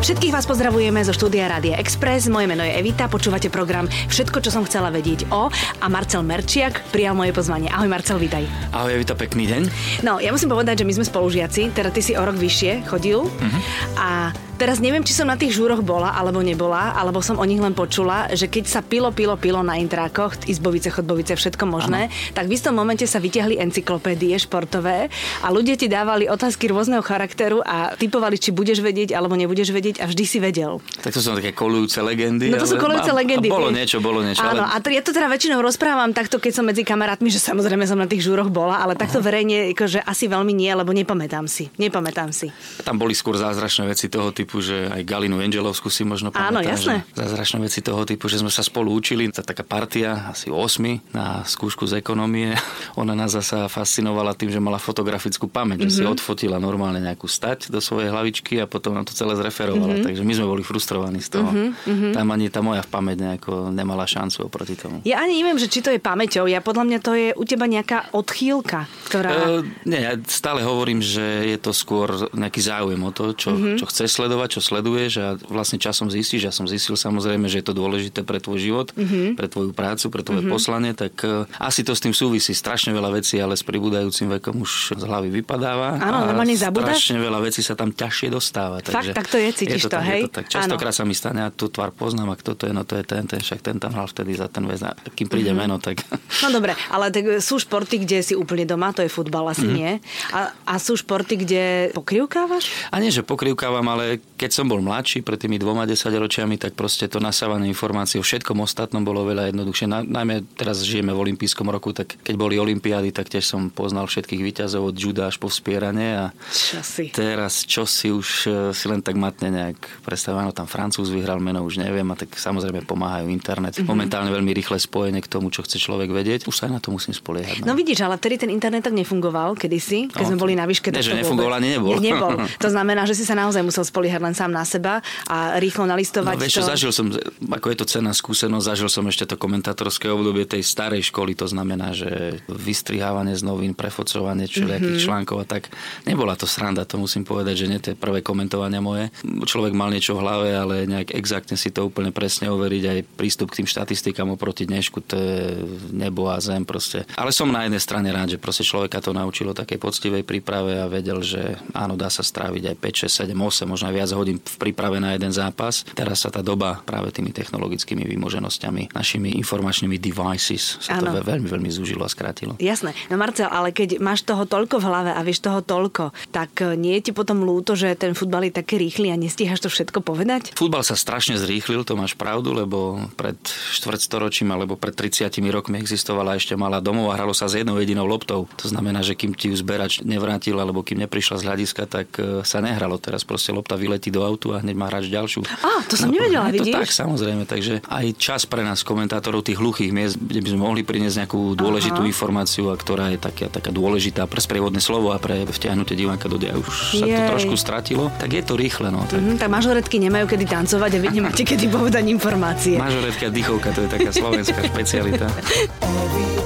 Všetkých vás pozdravujeme zo štúdia Rádia Express. Moje meno je Evita, počúvate program Všetko, čo som chcela vedieť o a Marcel Merčiak prijal moje pozvanie. Ahoj Marcel, vítaj. Ahoj Evita, pekný deň. No, ja musím povedať, že my sme spolužiaci, teda ty si o rok vyššie chodil uh-huh. a Teraz neviem, či som na tých žúroch bola alebo nebola, alebo som o nich len počula, že keď sa pilo, pilo, pilo na intrákoch, izbovice, chodbovice, všetko možné, ano. tak v istom momente sa vyťahli encyklopédie športové a ľudia ti dávali otázky rôzneho charakteru a typovali, či budeš vedieť alebo nebudeš vedieť a vždy si vedel. Tak to sú také kolujúce legendy. No to sú kolujúce legendy. A bolo niečo, bolo niečo. Áno, ale... a to, ja to teda väčšinou rozprávam takto, keď som medzi kamarátmi, že samozrejme som na tých žúroch bola, ale takto verejne, akože asi veľmi nie, lebo nepamätám si. Nepamätám si. Tam boli skôr zázračné veci toho typu, že aj Galinu Angelovskú si možno pamätám. Áno, jasné. Zázračné veci toho typu, že sme sa spolu učili. Tá taká partia, asi 8 na skúšku z ekonomie. Ona nás zasa fascinovala tým, že mala fotografickú pamäť, mm-hmm. že si mhm. odfotila normálne nejakú stať do svojej hlavičky a potom nám to celé zreferovala. Mm-hmm. Takže my sme boli frustrovaní z toho. Mm-hmm. Tam ani tá moja pamäť nejako nemala šancu oproti tomu. Ja ani neviem, že či to je pamäťou. Ja podľa mňa to je u teba nejaká odchýlka, ktorá... Uh, nie, ja stále hovorím, že je to skôr nejaký záujem o to, čo, mm-hmm. čo chceš sledovať, čo sleduješ a vlastne časom zistíš, ja som zistil samozrejme, že je to dôležité pre tvoj život, mm-hmm. pre tvoju prácu, pre tvoje mm-hmm. poslanie, tak uh, asi to s tým súvisí. Strašne veľa vecí, ale s pribúdajúcim vekom už z hlavy vypadáva. Áno, normálne zabúdaš. Strašne veľa vecí sa tam ťažšie dostáva. Takže Fakt, tak to je, cítiš je to, to, hej? To tak. Častokrát sa mi stane, a tú tvár poznám, a kto to je, no to je ten, ten, však ten tam hral vtedy za ten väz. Kým príde mm-hmm. meno, tak... No dobre, ale tak sú športy, kde si úplne doma, to je futbal asi mm-hmm. nie. A, a sú športy, kde pokrivkávaš? A nie, že pokrivkávam, ale keď som bol mladší, pred tými dvoma desaťročiami, tak proste to nasávanie informácií o všetkom ostatnom bolo veľa jednoduchšie. Na, najmä teraz žijeme v olympijskom roku, tak keď boli olympiády, tak tiež som poznal všetkých výťazov od juda až po vspieranie a čosi. teraz čo si už e, si len tak matne nejak predstavujem, no tam Francúz vyhral meno, už neviem a tak samozrejme pomáhajú internet. Mm-hmm. Momentálne veľmi rýchle spojenie k tomu, čo chce človek vedieť. Už sa aj na to musím spoliehať. No, no vidíš, ale vtedy ten internet tak nefungoval kedysi, keď no, sme boli na výške. Ne, že nefungoval ani nebol. Ne, nebol. To znamená, že si sa naozaj musel spoliehať len sám na seba a rýchlo nalistovať no, vieš, to. Zažil som, ako je to cená skúsenosť, zažil som ešte to komentátorské obdobie tej starej školy, to znamená, že vystrihávanie z novín, prefocovanie všelijakých mm-hmm. článkov a tak. Nebola to sranda, to musím povedať, že nie tie prvé komentovania moje. Človek mal niečo v hlave, ale nejak exaktne si to úplne presne overiť, aj prístup k tým štatistikám oproti dnešku, to je nebo a zem proste. Ale som na jednej strane rád, že proste človeka to naučilo takej poctivej príprave a vedel, že áno, dá sa stráviť aj 5, 6, 7, 8, možno aj viac hodín v príprave na jeden zápas. Teraz sa tá doba práve tými technologickými vymoženosťami, našimi informačnými devices sa ano. to veľmi, veľmi zúžilo a skrátilo. Jasné. No Marcel, ale keď máš toho toľko v hlave a vieš toho toľko, tak e, nie je ti potom ľúto, že ten futbal je taký rýchly a nestíhaš to všetko povedať? Futbal sa strašne zrýchlil, to máš pravdu, lebo pred štvrtstoročím alebo pred 30 rokmi existovala ešte malá domov a hralo sa s jednou jedinou loptou. To znamená, že kým ti ju zberač nevrátil alebo kým neprišla z hľadiska, tak e, sa nehralo. Teraz proste lopta vyletí do autu a hneď má hráč ďalšiu. Á, to som no, nevedela, je vidíš? To tak, samozrejme. Takže aj čas pre nás, komentátorov tých hluchých miest, kde by sme mohli priniesť nejakú dôležitú Aha. informáciu, a ktorá je taká, taká dôležitá pre sprievodné slovo a pre vtiahnutie diváka do dia. Už sa Jej. to trošku stratilo. Tak je to rýchle. No, tak. Mm-hmm, tak mažoretky nemajú kedy tancovať a vy nemáte kedy povedať informácie. Mažoretka a dýchovka, to je taká slovenská špecialita.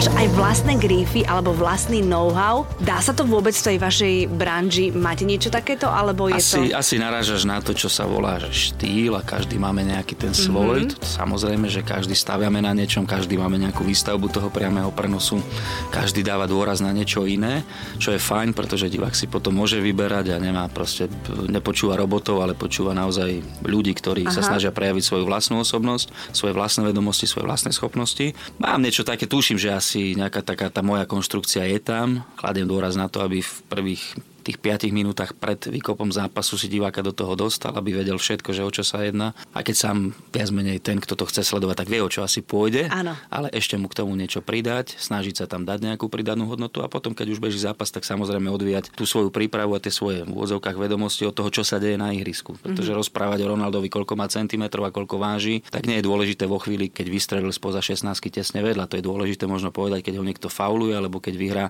Máš aj vlastné grífy alebo vlastný know-how? Dá sa to vôbec v tej vašej branži? Máte niečo takéto? Alebo je asi, to... asi narážaš na to, čo sa volá že štýl a každý máme nejaký ten svoj. Mm-hmm. Samozrejme, že každý staviame na niečom, každý máme nejakú výstavbu toho priamého prenosu, každý dáva dôraz na niečo iné, čo je fajn, pretože divák si potom môže vyberať a nemá proste, nepočúva robotov, ale počúva naozaj ľudí, ktorí Aha. sa snažia prejaviť svoju vlastnú osobnosť, svoje vlastné vedomosti, svoje vlastné schopnosti. Mám niečo také, tuším, že asi asi nejaká taká tá moja konštrukcia je tam. Kladiem dôraz na to, aby v prvých tých 5 minútach pred výkopom zápasu si diváka do toho dostal, aby vedel všetko, že o čo sa jedná. A keď sám viac menej ten, kto to chce sledovať, tak vie, o čo asi pôjde. Áno. Ale ešte mu k tomu niečo pridať, snažiť sa tam dať nejakú pridanú hodnotu a potom, keď už beží zápas, tak samozrejme odvíjať tú svoju prípravu a tie svoje v úvodzovkách vedomosti od toho, čo sa deje na ihrisku. Pretože mm-hmm. rozprávať o Ronaldovi, koľko má centimetrov a koľko váži, tak nie je dôležité vo chvíli, keď vystrelil spoza 16 tesne vedľa. To je dôležité možno povedať, keď ho niekto fauluje alebo keď vyhrá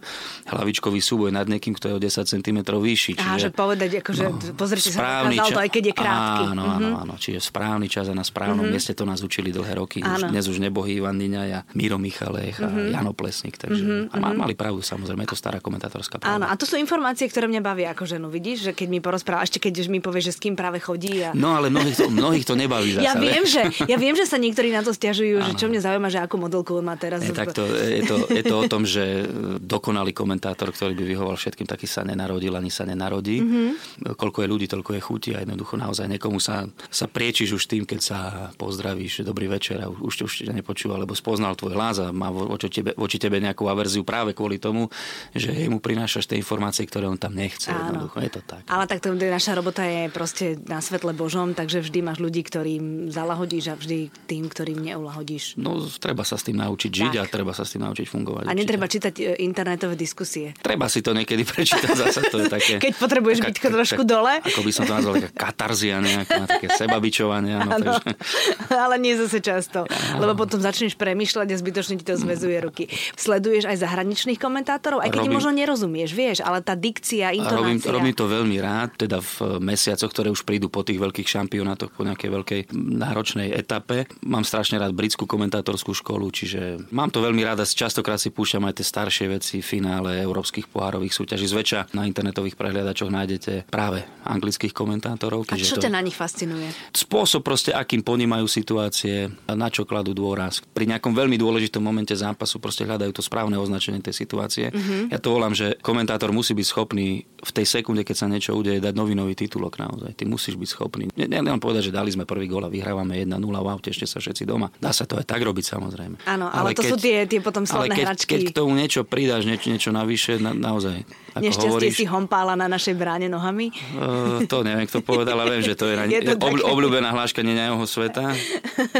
hlavičkový súboj nad niekým, kto je o 10 cm vyšší. Čiže, Aha, že povedať, akože no, pozrite sa na čas, aj keď je krátky. Áno, áno, mm-hmm. áno, čiže správny čas a na správnom mm-hmm. mieste to nás učili dlhé roky. Už, dnes už nebohý Ivan Dyňa a Miro Michalech a mm-hmm. Jano Plesník, takže mm-hmm. a mali pravdu samozrejme, je to stará komentátorská pravda. Áno, a to sú informácie, ktoré mňa bavia ako ženu, vidíš, že keď mi porozpráva, ešte keď mi povie, že s kým práve chodí. A... No ale mnohých to, mnohých to nebaví zase. Ja viem, že, ja viem, že sa niektorí na to stiažujú, že čo mňa zaujíma, že akú modelku má teraz. Nie, tak to, je, to, je to o tom, že dokonalý komentátor, ktorý by vyhoval všetkým, taký sa nenarodil ani sa nenarodí. Mm-hmm. Koľko je ľudí, toľko je chuti a jednoducho naozaj niekomu sa, sa priečiš už tým, keď sa pozdravíš, dobrý večer a už, už ťa nepočúva, lebo spoznal tvoj hlas a má voči tebe, voči tebe nejakú averziu práve kvôli tomu, že mu prinášaš tie informácie, ktoré on tam nechce. Áno. Jednoducho je to tak. Ale tak to, naša robota je proste na svetle Božom, takže vždy máš ľudí, ktorým zalahodíš a vždy tým, ktorým neulahodíš. No, treba sa s tým naučiť žiť tak. a treba sa s tým naučiť fungovať. A netreba čítať e, internetové diskusie. Treba si to niekedy prečítať zase, to je také... Keď potrebuješ byť trošku dole. Ako by som to nazval, taká katarzia nejaká, také sebabičovanie. Áno, takže... Ale nie zase často, áno. lebo potom začneš premýšľať a zbytočne ti to zväzuje ruky. Sleduješ aj zahraničných komentátorov, aj keď robím... možno nerozumieš, vieš, ale tá dikcia, intonácia. Robím, robím to veľmi rád, teda v mesiacoch, ktoré už prídu po tých veľkých šampionátoch, po nejakej veľkej náročnej etape. Mám strašne rád britskú komentátorskú školu, čiže mám to veľmi rád a častokrát si púšťam aj tie staršie veci, finále európskych pohárových súťaží. Zväčša na internetových prehliadačoch nájdete práve anglických komentátorov. A čo to... ťa na nich fascinuje? Spôsob proste, akým ponímajú situácie, na čo kladú dôraz. Pri nejakom veľmi dôležitom momente zápasu proste hľadajú to správne označenie tej situácie. Mm-hmm. Ja to volám, že komentátor musí byť schopný v tej sekunde, keď sa niečo udeje, dať novinový titulok naozaj. Ty musíš byť schopný. Nelen povedať, že dali sme prvý gól a vyhrávame 1-0, wow, tešte sa všetci doma. Dá sa to aj tak robiť samozrejme. Áno, ale, ale to keď, sú tie, tie potom slavné ale keď, hračky. keď k tomu niečo pridáš, niečo, niečo navyše, na, naozaj. Ako Nešťastie hovoríš, si hompála na našej bráne nohami? Uh, to neviem, kto povedal, ale viem, že to je, je to ob, obľúbená hláška neňajovho sveta.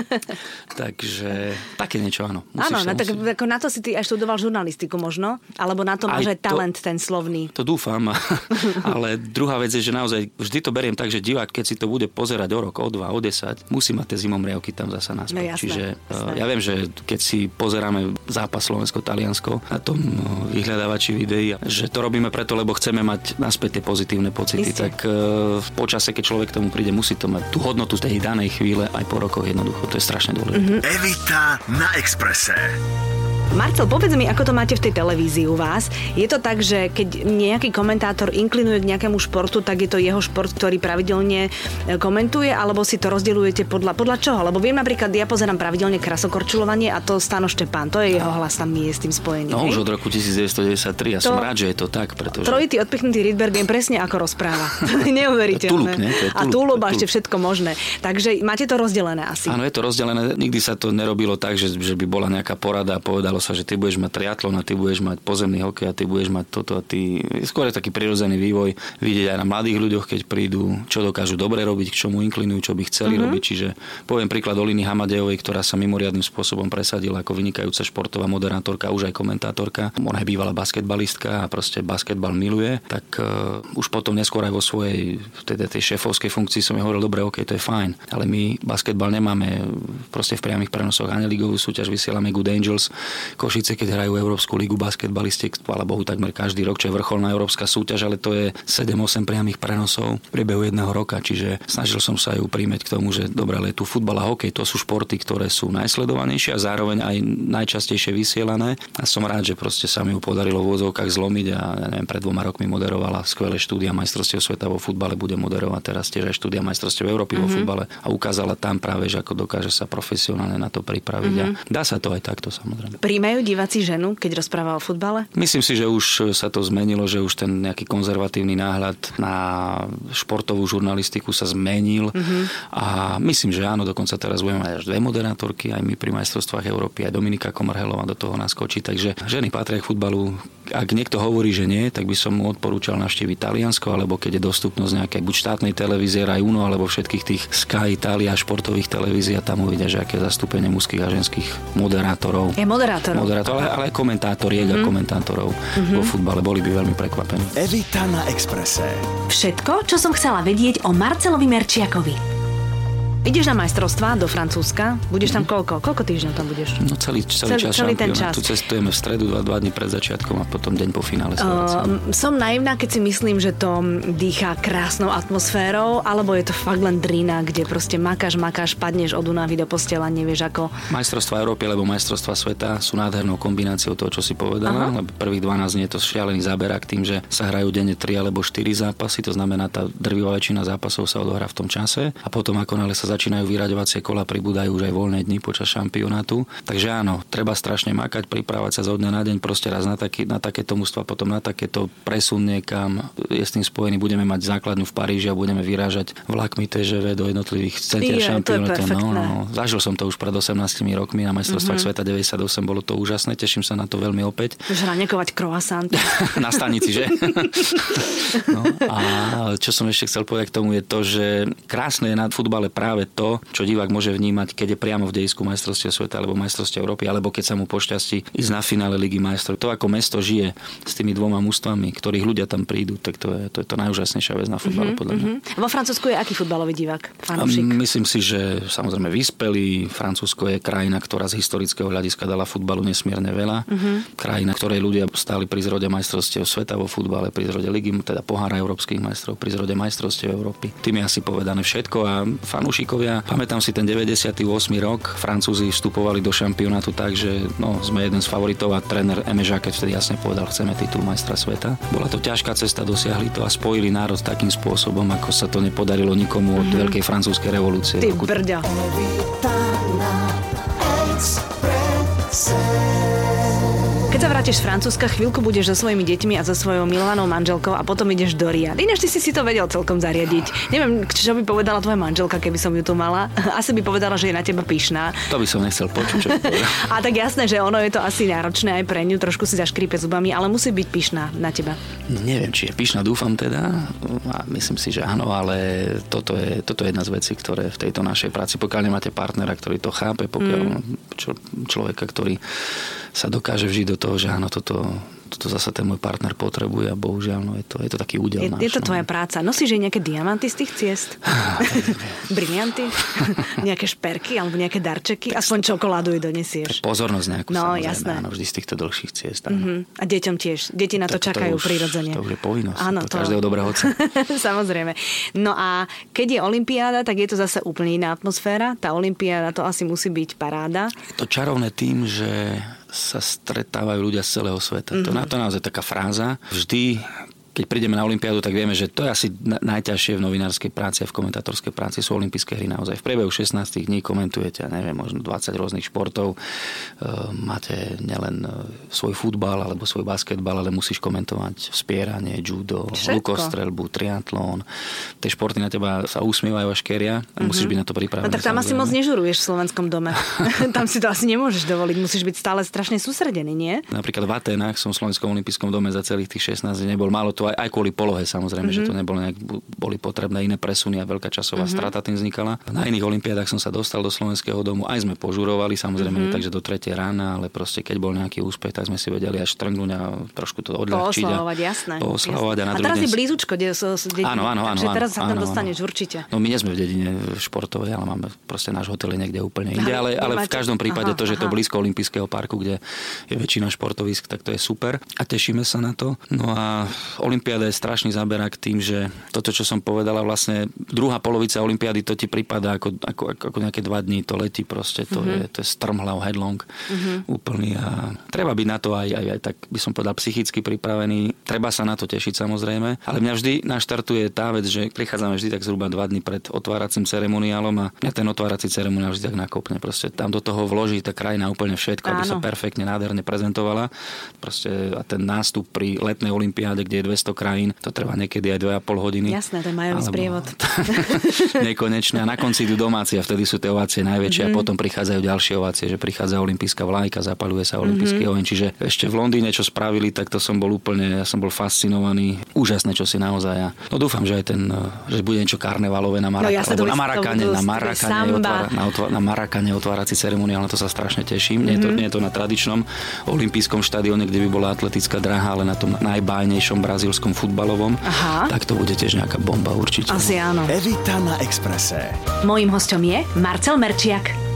Takže také niečo, áno. Áno, na, tak, ako na to si ty aj študoval žurnalistiku možno? Alebo na to máš aj, aj talent to, ten slovný? To dúfam, ale druhá vec je, že naozaj vždy to beriem tak, že divák, keď si to bude pozerať o rok, o dva, o desať, musí mať tie zimomriavky tam zasa naspäť. No, jasné, Čiže jasné. ja viem, že keď si pozeráme zápas Slovensko-Taliansko na tom no, vyhľadávači videí, že to robíme preto, lebo chceme mať naspäť tie pozitívne pocity, Isté. tak uh, v počase, keď človek k tomu príde, musí to mať tú hodnotu z tej danej chvíle aj po rokoch jednoducho. To je strašne dôležité. Mm-hmm. Evita na Exprese. Marcel, povedz mi, ako to máte v tej televízii u vás. Je to tak, že keď nejaký komentátor inklinuje k nejakému športu, tak je to jeho šport, ktorý pravidelne e, komentuje, alebo si to rozdeľujete podľa, podľa čoho? Lebo viem napríklad, ja pozerám pravidelne krasokorčulovanie a to Stano Štepán, to je jeho hlas tam je s tým spojený. No už od roku 1993, ja to, som rád, že je to tak, pretože... Trojitý odpichnutý Rydberg je presne ako rozpráva. Neuveriteľné. To je tuluk, a tulub a ešte všetko možné. Takže máte to rozdelené asi. Áno, je to rozdelené. Nikdy sa to nerobilo tak, že, že by bola nejaká porada a povedalo sa, že ty budeš mať triatlon a ty budeš mať pozemný hokej a ty budeš mať toto a ty... Skôr je taký prirodzený vývoj vidieť aj na mladých ľuďoch, keď prídu, čo dokážu dobre robiť, k čomu inklinujú, čo by chceli mm-hmm. robiť. Čiže poviem príklad Oliny Hamadejovej, ktorá sa mimoriadným spôsobom presadila ako vynikajúca športová moderátorka, už aj komentátorka. Ona je bývalá basketbalistka a proste basketbal miluje. Tak uh, už potom neskôr aj vo svojej teda tej šéfovskej funkcii som jej hovoril, dobre, OK, to je fajn, ale my basketbal nemáme proste v priamých prenosoch ani ligovú súťaž, vysielame Good Angels, Košice keď hrajú Európsku ligu basketbalisti, chvála Bohu takmer každý rok, čo je vrcholná európska súťaž, ale to je 7-8 priamých prenosov v priebehu jedného roka. Čiže snažil som sa ju príjmeť k tomu, že dobre, ale tu futbal a hokej, to sú športy, ktoré sú najsledovanejšie a zároveň aj najčastejšie vysielané. A som rád, že proste sa mi ju podarilo v úvodzovkách zlomiť a ja neviem, pred dvoma rokmi moderovala skvelé štúdia majstrovstiev sveta vo futbale, bude moderovať teraz tiež aj štúdia majstrovstiev Európy mm-hmm. vo mhm. futbale a ukázala tam práve, že ako dokáže sa profesionálne na to pripraviť. Mm-hmm. A dá sa to aj takto samozrejme. Príjmajú diváci ženu, keď rozpráva o futbale? Myslím si, že už sa to zmenilo, že už ten nejaký konzervatívny náhľad na športovú žurnalistiku sa zmenil mm-hmm. a myslím, že áno, dokonca teraz budeme mať až dve moderátorky, aj my pri majstrovstvách Európy, aj Dominika Komrhelová do toho naskočí, takže ženy patria k futbalu. Ak niekto hovorí, že nie, tak by som mu odporúčal navštíviť Taliansko, alebo keď je dostupnosť nejakej buď štátnej televízie aj Uno, alebo všetkých tých Sky Italia športových televízií a tam uvidia, že aké zastúpenie mužských a ženských moderátorov. Je moderátorov. Moderátor, ale, ale komentátoriek mm-hmm. a komentátorov mm-hmm. vo futbale. Boli by veľmi prekvapení. Evita na Exprese. Všetko, čo som chcela vedieť o Marcelovi Merčiakovi. Ideš na majstrovstvá do Francúzska, budeš tam koľko? Koľko týždňov tam budeš? No celý, celý, Celý- čas celý ten čas. šampionátu. Cestujeme v stredu, dva, dva dní pred začiatkom a potom deň po finále. Uh, som naivná, keď si myslím, že to dýchá krásnou atmosférou, alebo je to fakt len drina, kde proste makáš, makáš, padneš od unavy do postela, nevieš ako. Majstrovstvá Európy alebo majstrovstvá sveta sú nádhernou kombináciou toho, čo si povedala. Lebo prvých 12 dní je to šialený záberák tým, že sa hrajú denne 3 alebo 4 zápasy, to znamená, tá drvivá väčšina zápasov sa odohrá v tom čase a potom ako náhle sa začínajú vyraďovacie kola, pribúdajú už aj voľné dni počas šampionátu. Takže áno, treba strašne makať, pripravať sa zo dňa na deň proste raz na, taký, na takéto mužstva, potom na takéto presun niekam. Je s tým spojený, budeme mať základňu v Paríži a budeme vyrážať vlakmi TŽV do jednotlivých centier šampionátu. No, perfektné. no, Zažil som to už pred 18 rokmi na majstrovstvách mm-hmm. sveta 98, bolo to úžasné, teším sa na to veľmi opäť. Môžeš ranekovať croissant. na stanici, že? no, a čo som ešte chcel povedať k tomu je to, že krásne je na futbale práve to, čo divák môže vnímať, keď je priamo v dejisku majstrovstiev sveta alebo majstrovstiev Európy, alebo keď sa mu pošťastí ísť na finále Ligy majstrov. To, ako mesto žije s tými dvoma mústvami, ktorých ľudia tam prídu, tak to je to, je to najúžasnejšia vec na futbale, podľa mňa. Hm? Vo Francúzsku je aký futbalový divák? Fanúšik. myslím si, že samozrejme vyspelý. Francúzsko je krajina, ktorá z historického hľadiska dala futbalu nesmierne veľa. Mhm. Krajina, ktorej ľudia stáli pri zrode majstrovstiev sveta vo futbale, pri zrode ligy, teda pohára európskych majstrov, pri zrode majstrovstiev Európy. Tým je asi povedané všetko a fanúšikovia, pamätám si ten 98. rok, Francúzi vstupovali do šampionátu tak, že no, sme jeden z favoritov a tréner Eme Jacquet vtedy jasne povedal, chceme titul majstra sveta. Bola to ťažká cesta, dosiahli to a spojili národ takým spôsobom, ako sa to nepodarilo nikomu od veľkej francúzskej revolúcie. Ty Roku- brďo. Keď sa vrátiš z Francúzska, chvíľku budeš so svojimi deťmi a so svojou milovanou manželkou a potom ideš do Ria. Ináč ty si si to vedel celkom zariadiť. Neviem, čo by povedala tvoja manželka, keby som ju tu mala. Asi by povedala, že je na teba pyšná. To by som nechcel počuť, čo. A tak jasné, že ono je to asi náročné aj pre ňu, trošku si zaškrípe zubami, ale musí byť pyšná na teba. No, neviem, či je pyšná, dúfam teda. A myslím si, že áno, ale toto je, toto je jedna z vecí, ktoré v tejto našej práci, pokiaľ nemáte partnera, ktorý to chápe, pokiaľ čo, človeka, ktorý sa dokáže vžiť do toho, že áno, toto, toto zase ten môj partner potrebuje a bohužiaľ, no je to, je to taký údel Je, náš. je to no. tvoja práca. Nosíš aj nejaké diamanty z tých ciest? Brilianty? nejaké šperky alebo nejaké darčeky? Aspoň čokoládu jej donesieš. Pozornosť nejakú, No, jasné. áno, vždy z týchto dlhších ciest. Áno. Mhm. A deťom tiež. Deti na to Tak čakajú už, prirodzene. To už je povinnosť. Áno, to... každého dobrého otca. Samozrejme. No a keď je olympiáda, tak je to zase úplne iná atmosféra. Tá olympiáda to asi musí byť paráda. Je to čarovné tým, že sa stretávajú ľudia z celého sveta. Mm-hmm. To, na to naozaj taká fráza. Vždy keď prídeme na Olympiádu, tak vieme, že to je asi na- najťažšie v novinárskej práci a v komentátorskej práci sú olympijské hry naozaj. V priebehu 16 dní komentujete, neviem, možno 20 rôznych športov. E, máte nielen e, svoj futbal alebo svoj basketbal, ale musíš komentovať spieranie, judo, lukostrelbu, triatlón. Tie športy na teba sa usmievajú až keria a musíš byť na to No pripravený. tak tam asi moc nežuruješ v slovenskom dome. tam si to asi nemôžeš dovoliť. Musíš byť stále strašne sústredený, nie? Napríklad v Atenách som v Slovenskom olympijskom dome za celých tých 16 dní nebol. Málo to aj, aj kvôli polohe samozrejme, mm-hmm. že to nebolo nejak, boli potrebné iné presuny a veľká časová mm-hmm. strata tým vznikala. Na iných olympiádach som sa dostal do slovenského domu, aj sme požurovali samozrejme, mm-hmm. takže do 3 rána, ale proste keď bol nejaký úspech, tak sme si vedeli až trngnúť a trošku to odľahčiť. Pooslavovať, a, jasné. Pooslavovať jasné. a na a teraz je blízučko, kde sú dediny. Áno, áno, áno. Takže áno, teraz sa tam áno, áno. dostaneš určite. No my nie sme v dedine športovej, ale máme proste náš hotel je niekde úplne inde. Ale Ale, v každom prípade aha, to, že je to aha. blízko olympijského parku, kde je väčšina športovisk, tak to je super. A tešíme sa na to. No a Olympiáda je strašný záberák tým, že toto, čo som povedala, vlastne druhá polovica Olympiády, to ti prípada ako, ako, ako, nejaké dva dní, to letí proste, to, Mhm. je, to je strmhlav, headlong úplný a treba byť na to aj, aj, aj tak by som povedal psychicky pripravený. Treba sa na to tešiť samozrejme, ale mňa vždy naštartuje tá vec, že prichádzame vždy tak zhruba dva dní pred otváracím ceremoniálom a mňa ten otvárací ceremoniál vždy tak nakopne. Proste tam do toho vloží tá krajina úplne všetko, aby sa Áno. perfektne, nádherne prezentovala. Proste a ten nástup pri letnej olympiáde, kde je 200 krajín, to trvá niekedy aj 2,5 hodiny. Jasné, ten majový sprievod. nekonečne. A na konci idú domáci a vtedy sú tie ovácie najväčšie Mhm. mm-hmm. a potom prichádzajú ďalšie ovácie, že prichádza olimpijská vlajka, zapaluje sa olimpijský Mhm. mm-hmm. oheň. Čiže ešte v Londýne, čo spravili, tak to som bol úplne, ja som bol fascinovaný. Úžasné, čo si naozaj. A no dúfam, že aj ten, že bude niečo karnevalové na, Maraka, No to alebo na Marakane, to na to Marakane, otvára, na, otva- na Marakane otvárací ceremoniál, na to sa strašne teším. Nie, je to, Mhm. nie je to na tradičnom olympijskom štadióne, kde by bola atletická dráha, ale na tom najbájnejšom brazílskom brazilskom futbalovom, Aha. tak to bude tiež nejaká bomba určite. Asi áno. Evita na Exprese. Mojím hostom je Marcel Merčiak.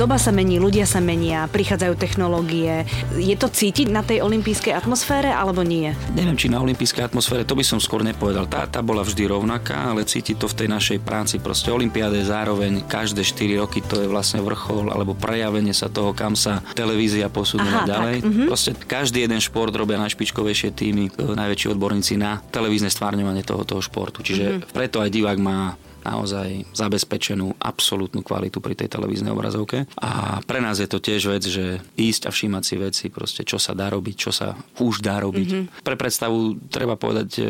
Doba sa mení, ľudia sa menia, prichádzajú technológie. Je to cítiť na tej olympijskej atmosfére alebo nie? Neviem, či na olympijskej atmosfére, to by som skôr nepovedal. Tá, tá bola vždy rovnaká, ale cítiť to v tej našej práci. Proste olympiáda je zároveň každé 4 roky to je vlastne vrchol alebo prejavenie sa toho, kam sa televízia posunula Aha, ďalej. tak, mhm. Proste každý jeden šport robia najšpičkovejšie týmy, e, najväčší odborníci na televízne stvárňovanie toho, toho športu. Čiže Mhm. preto aj divák má naozaj zabezpečenú absolútnu kvalitu pri tej televíznej obrazovke. A pre nás je to tiež vec, že ísť a všímať si veci, proste čo sa dá robiť, čo sa už dá robiť. Mm-hmm. Pre predstavu treba povedať e,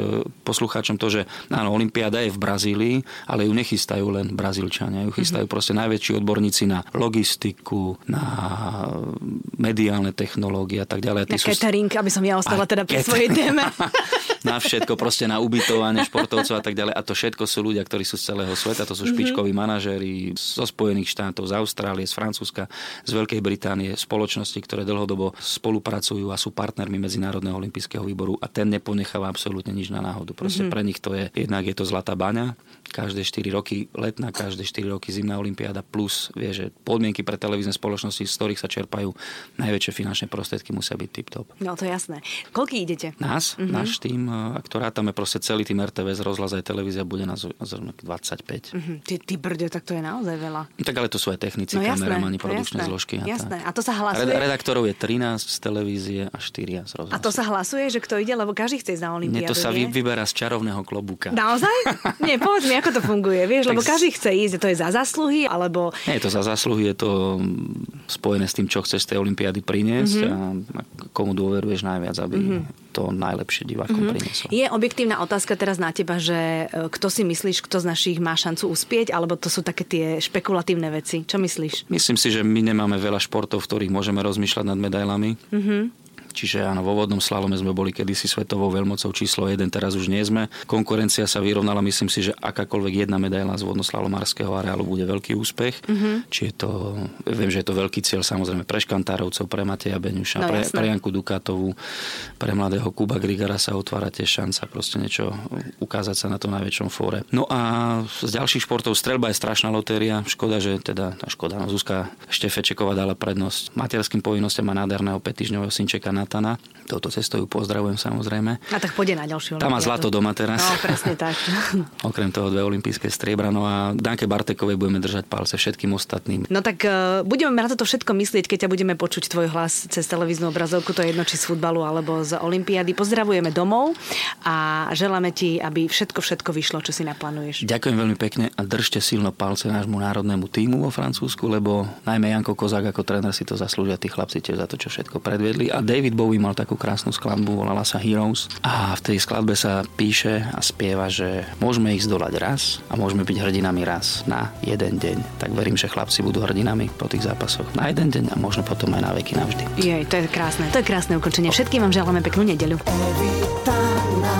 poslucháčom to, že áno, Olympiáda je v Brazílii, ale ju nechystajú len Brazílčania, ju chystajú mm-hmm. proste najväčší odborníci na logistiku, na mediálne technológie a tak ďalej. Na sú- catering, aby som ja ostala teda pri svojej téme. na všetko, proste na ubytovanie športovcov a tak ďalej. A to všetko sú ľudia, ktorí sú z celého sveta. To sú Mhm. špičkoví manažéri zo Spojených štátov, z Austrálie, z Francúzska, z Veľkej Británie, spoločnosti, ktoré dlhodobo spolupracujú a sú partnermi Medzinárodného olympijského výboru a ten neponecháva absolútne nič na náhodu. Proste Mhm. pre nich to je, jednak je to zlatá baňa, každé 4 roky letná, každé 4 roky zimná olimpiáda plus, vie, že podmienky pre televízne spoločnosti, z ktorých sa čerpajú najväčšie finančné prostriedky, musia byť tip-top. No to je jasné. Koľký idete? Nás, mm-hmm. náš tým, ak to rátame proste celý tým RTVS, rozhlas aj televízia, bude na zo- zrovna 25. Mhm, Ty, ty brďo, tak to je naozaj veľa. Tak ale to sú aj technici, No jasné, kameramani, produkčné jasné, zložky. A jasné. tak. A to sa hlasuje? Red- redaktorov je 13 z televízie a 4 z rozhlasu. A to sa hlasuje, že kto ide, lebo každý chce ísť na Nie, olympiádu, to sa nie? vyberá z čarovného klobúka. Naozaj? Nie, povedz mi, ako to funguje, vieš, lebo Tak každý chce ísť, to je za zásluhy, alebo... Nie je to za zásluhy, je to mm, spojené s tým, čo chceš z tej olympiády priniesť mm-hmm. a komu dôveruješ najviac, aby mm-hmm. to najlepšie divákom mm-hmm. priniesol. Je objektívna otázka teraz na teba, že e, kto si myslíš, kto z našich má šancu uspieť, alebo to sú také tie špekulatívne veci? Čo myslíš? Myslím si, že my nemáme veľa športov, v ktorých môžeme rozmýšľať nad medailami. Mm-hmm. Čiže áno, vo vodnom slalome sme boli kedysi svetovou veľmocou číslo 1, teraz už nie sme. Konkurencia sa vyrovnala, myslím si, že akákoľvek jedna medaila z vodnoslalomárskeho areálu bude veľký úspech. Mm-hmm. Či je to, viem, že je to veľký cieľ samozrejme pre Škantárovcov, pre Mateja Beňuša, No, pre, jasné. pre Janku Dukátovú, pre mladého Kuba Grigara sa otvára tiež šanca proste niečo ukázať sa na tom najväčšom fóre. No a z ďalších športov strelba je strašná lotéria. Škoda, že teda, tá škoda, no Zuzka Štefečeková dala prednosť materským povinnostiam a nádherného petižňového synčeka Natana. Touto cestou ju pozdravujem samozrejme. A tak pôjde na ďalšiu Tá má zlato doma teraz. No, presne tak. Okrem toho dve olympijské striebra. No a Danke Bartekovej budeme držať palce všetkým ostatným. No tak uh, budeme na toto všetko myslieť, keď ťa budeme počuť tvoj hlas cez televíznu obrazovku, to je jedno či z futbalu alebo z Olympiády. Pozdravujeme domov a želáme ti, aby všetko, všetko vyšlo, čo si naplánuješ. Ďakujem veľmi pekne a držte silno palce nášmu národnému týmu vo Francúzsku, lebo najmä Janko Kozák ako tréner si to zaslúžia, tí chlapci tiež za to, čo všetko predviedli. A David Bowie mal takú krásnu skladbu, volala sa Heroes. A v tej skladbe sa píše a spieva, že môžeme ich zdolať raz a môžeme byť hrdinami raz na jeden deň. Tak verím, že chlapci budú hrdinami po tých zápasoch na jeden deň a možno potom aj na veky navždy. Jej, to je krásne. To je krásne ukončenie. Všetkým vám želáme peknú nedeľu. Na